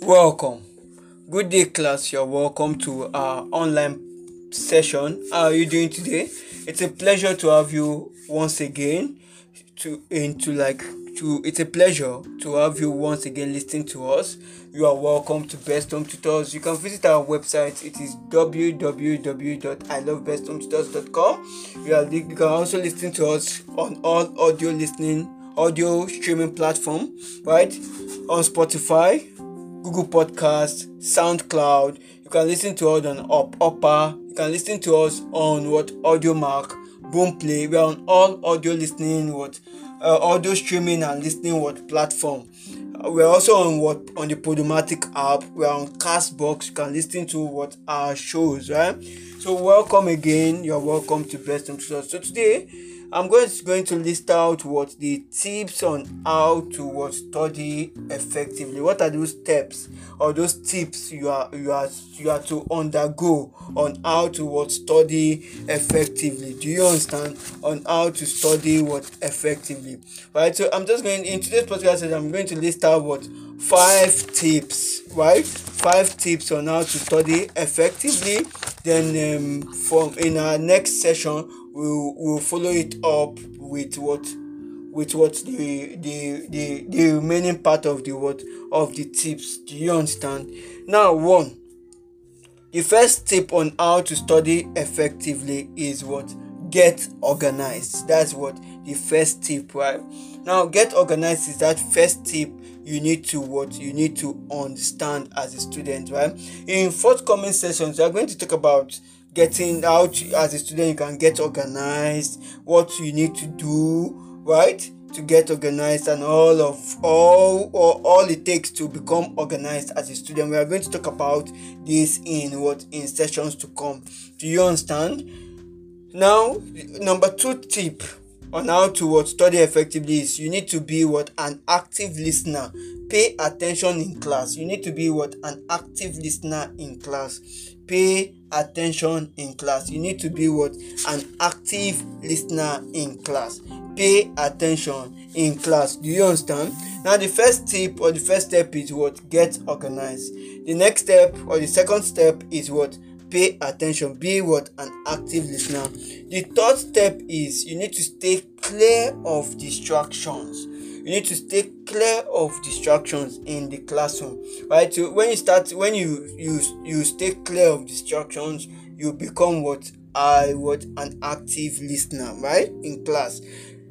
Welcome. Good day, class. You're welcome to our online session. How are you doing today? It's a pleasure to have you once again. To into like to it's a pleasure to have you once again listening to us. You are welcome to Best Home Tutors. You can visit our website. It is www.ilovebesthomtutors.com. You are you can also listen to us on all audio listening audio streaming platform, right? On Spotify, Google Podcast, SoundCloud. You can listen to us on Up Upper. You can listen to us on what Audiomack, Boomplay. We are on all audio listening what uh, audio streaming and listening what platform. Uh, we're also on what on the Podomatic app. We're on Castbox. You can listen to what our shows, right? So welcome again. You're welcome to Best Tutors. So today I'm going to, going to list out what the tips on how to what study effectively. What are those steps or those tips you are you are you are to undergo on how to what study effectively? Do you understand on how to study what effectively? Right. So I'm just going in today's podcast. I'm going to list out what five tips. Right, five tips on how to study effectively. Then um, from in our next session we'll, we'll follow it up with what with what the, the the the remaining part of the what of the tips. Do you understand? Now one the first tip on how to study effectively is what? Get organized. That's what the first tip right now get organized is that first tip you need to what you need to understand as a student right? In forthcoming sessions we are going to talk about getting out as a student you can get organized what you need to do right to get organized and all of all or all it takes to become organized as a student. We are going to talk about this in what in sessions to come. Do you understand? Now number two tip on how to what study effectively is you need to be what an active listener. Pay attention in class. You need to be what an active listener in class. Pay attention in class. You need to be what an active listener in class. Pay attention in class. Do you understand? Now the first tip or the first step is what? Get organized. The next step or the second step is what pay attention be what an active listener the third step is you need to stay clear of distractions. You need to stay clear of distractions in the classroom. Right? So when you start when you you you stay clear of distractions you become what? I what? An active listener right? In class.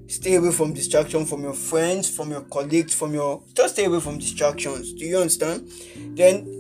Stay away from distraction from your friends from your colleagues from your just stay away from distractions. Do you understand? Then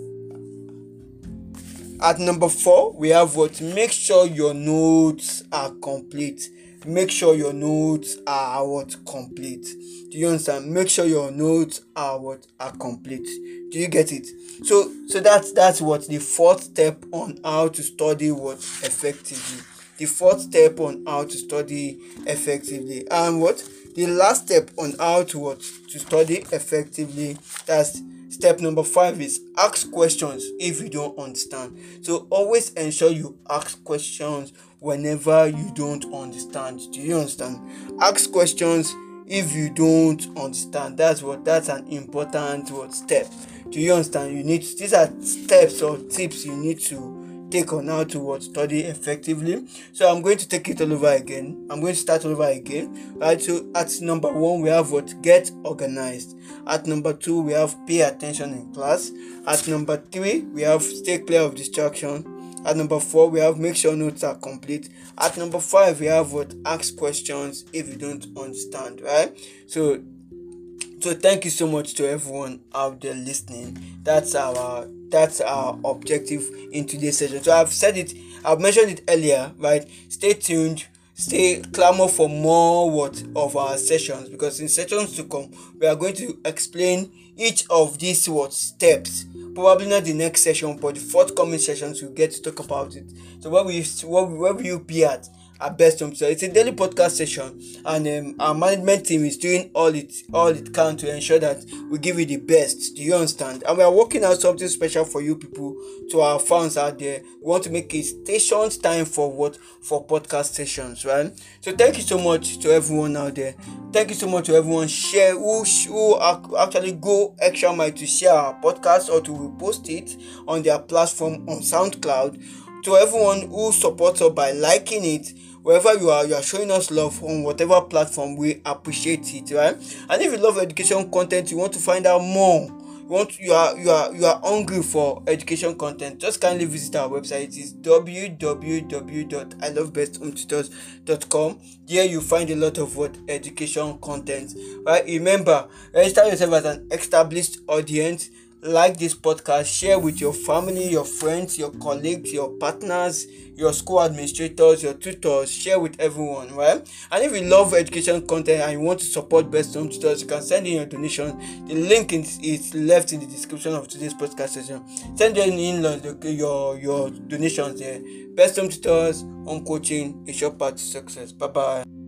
at number four we have what? Make sure your notes are complete. Make sure your notes are what? Complete. Do you understand? Make sure your notes are what? Are complete. Do you get it? So so that's that's what? The fourth step on how to study what? Effectively. The fourth step on how to study effectively. And what? The last step on how to what? To study effectively. That's step number five is ask questions if you don't understand. So always ensure you ask questions whenever you don't understand. Do you understand? Ask questions if you don't understand. That's what that's an important what step. Do you understand? You need these are steps or tips you need to take on how to what study effectively. So i'm going to take it all over again. I'm going to start over again. Right so at number one we have what? Get organized. At number two we have pay attention in class. At number three we have stay clear of distraction. At number four we have make sure notes are complete. At number five we have what? Ask questions if you don't understand right? So so thank you so much to everyone out there listening. That's our that's our objective in today's session. So i've said it i've mentioned it earlier right? Stay tuned stay clamor for more what of our sessions because in sessions to come we are going to explain each of these what steps. Probably not the next session but the forthcoming sessions we'll get to talk about it. So where you where, where will you be at our best home so it's a daily podcast session and um, our management team is doing all it all it can to ensure that we give you the best. Do you understand? And we are working out something special for you people to our fans out there. We want to make a stations time for what? For podcast sessions right? So thank you so much to everyone out there. Thank you so much to everyone share who, who actually go extra mile to share our podcast or to repost it on their platform on soundcloud to everyone who supports us by liking it. Wherever you are you are showing us love on whatever platform we appreciate it right? And if you love education content you want to find out more. You want you are you are you are hungry for education content just kindly visit our website. It is www.ilovebesthomtutors.com there you find a lot of what education content right? Remember register yourself as an established audience like this podcast, share with your family, your friends, your colleagues, your partners, your school administrators, your tutors, share with everyone, right? And if you love education content and you want to support Best Home Tutors, you can send in your donation. The link is, is left in the description of today's podcast session. Send in your your donations there. Best Home Tutors, home coaching, a short path to success. Bye bye.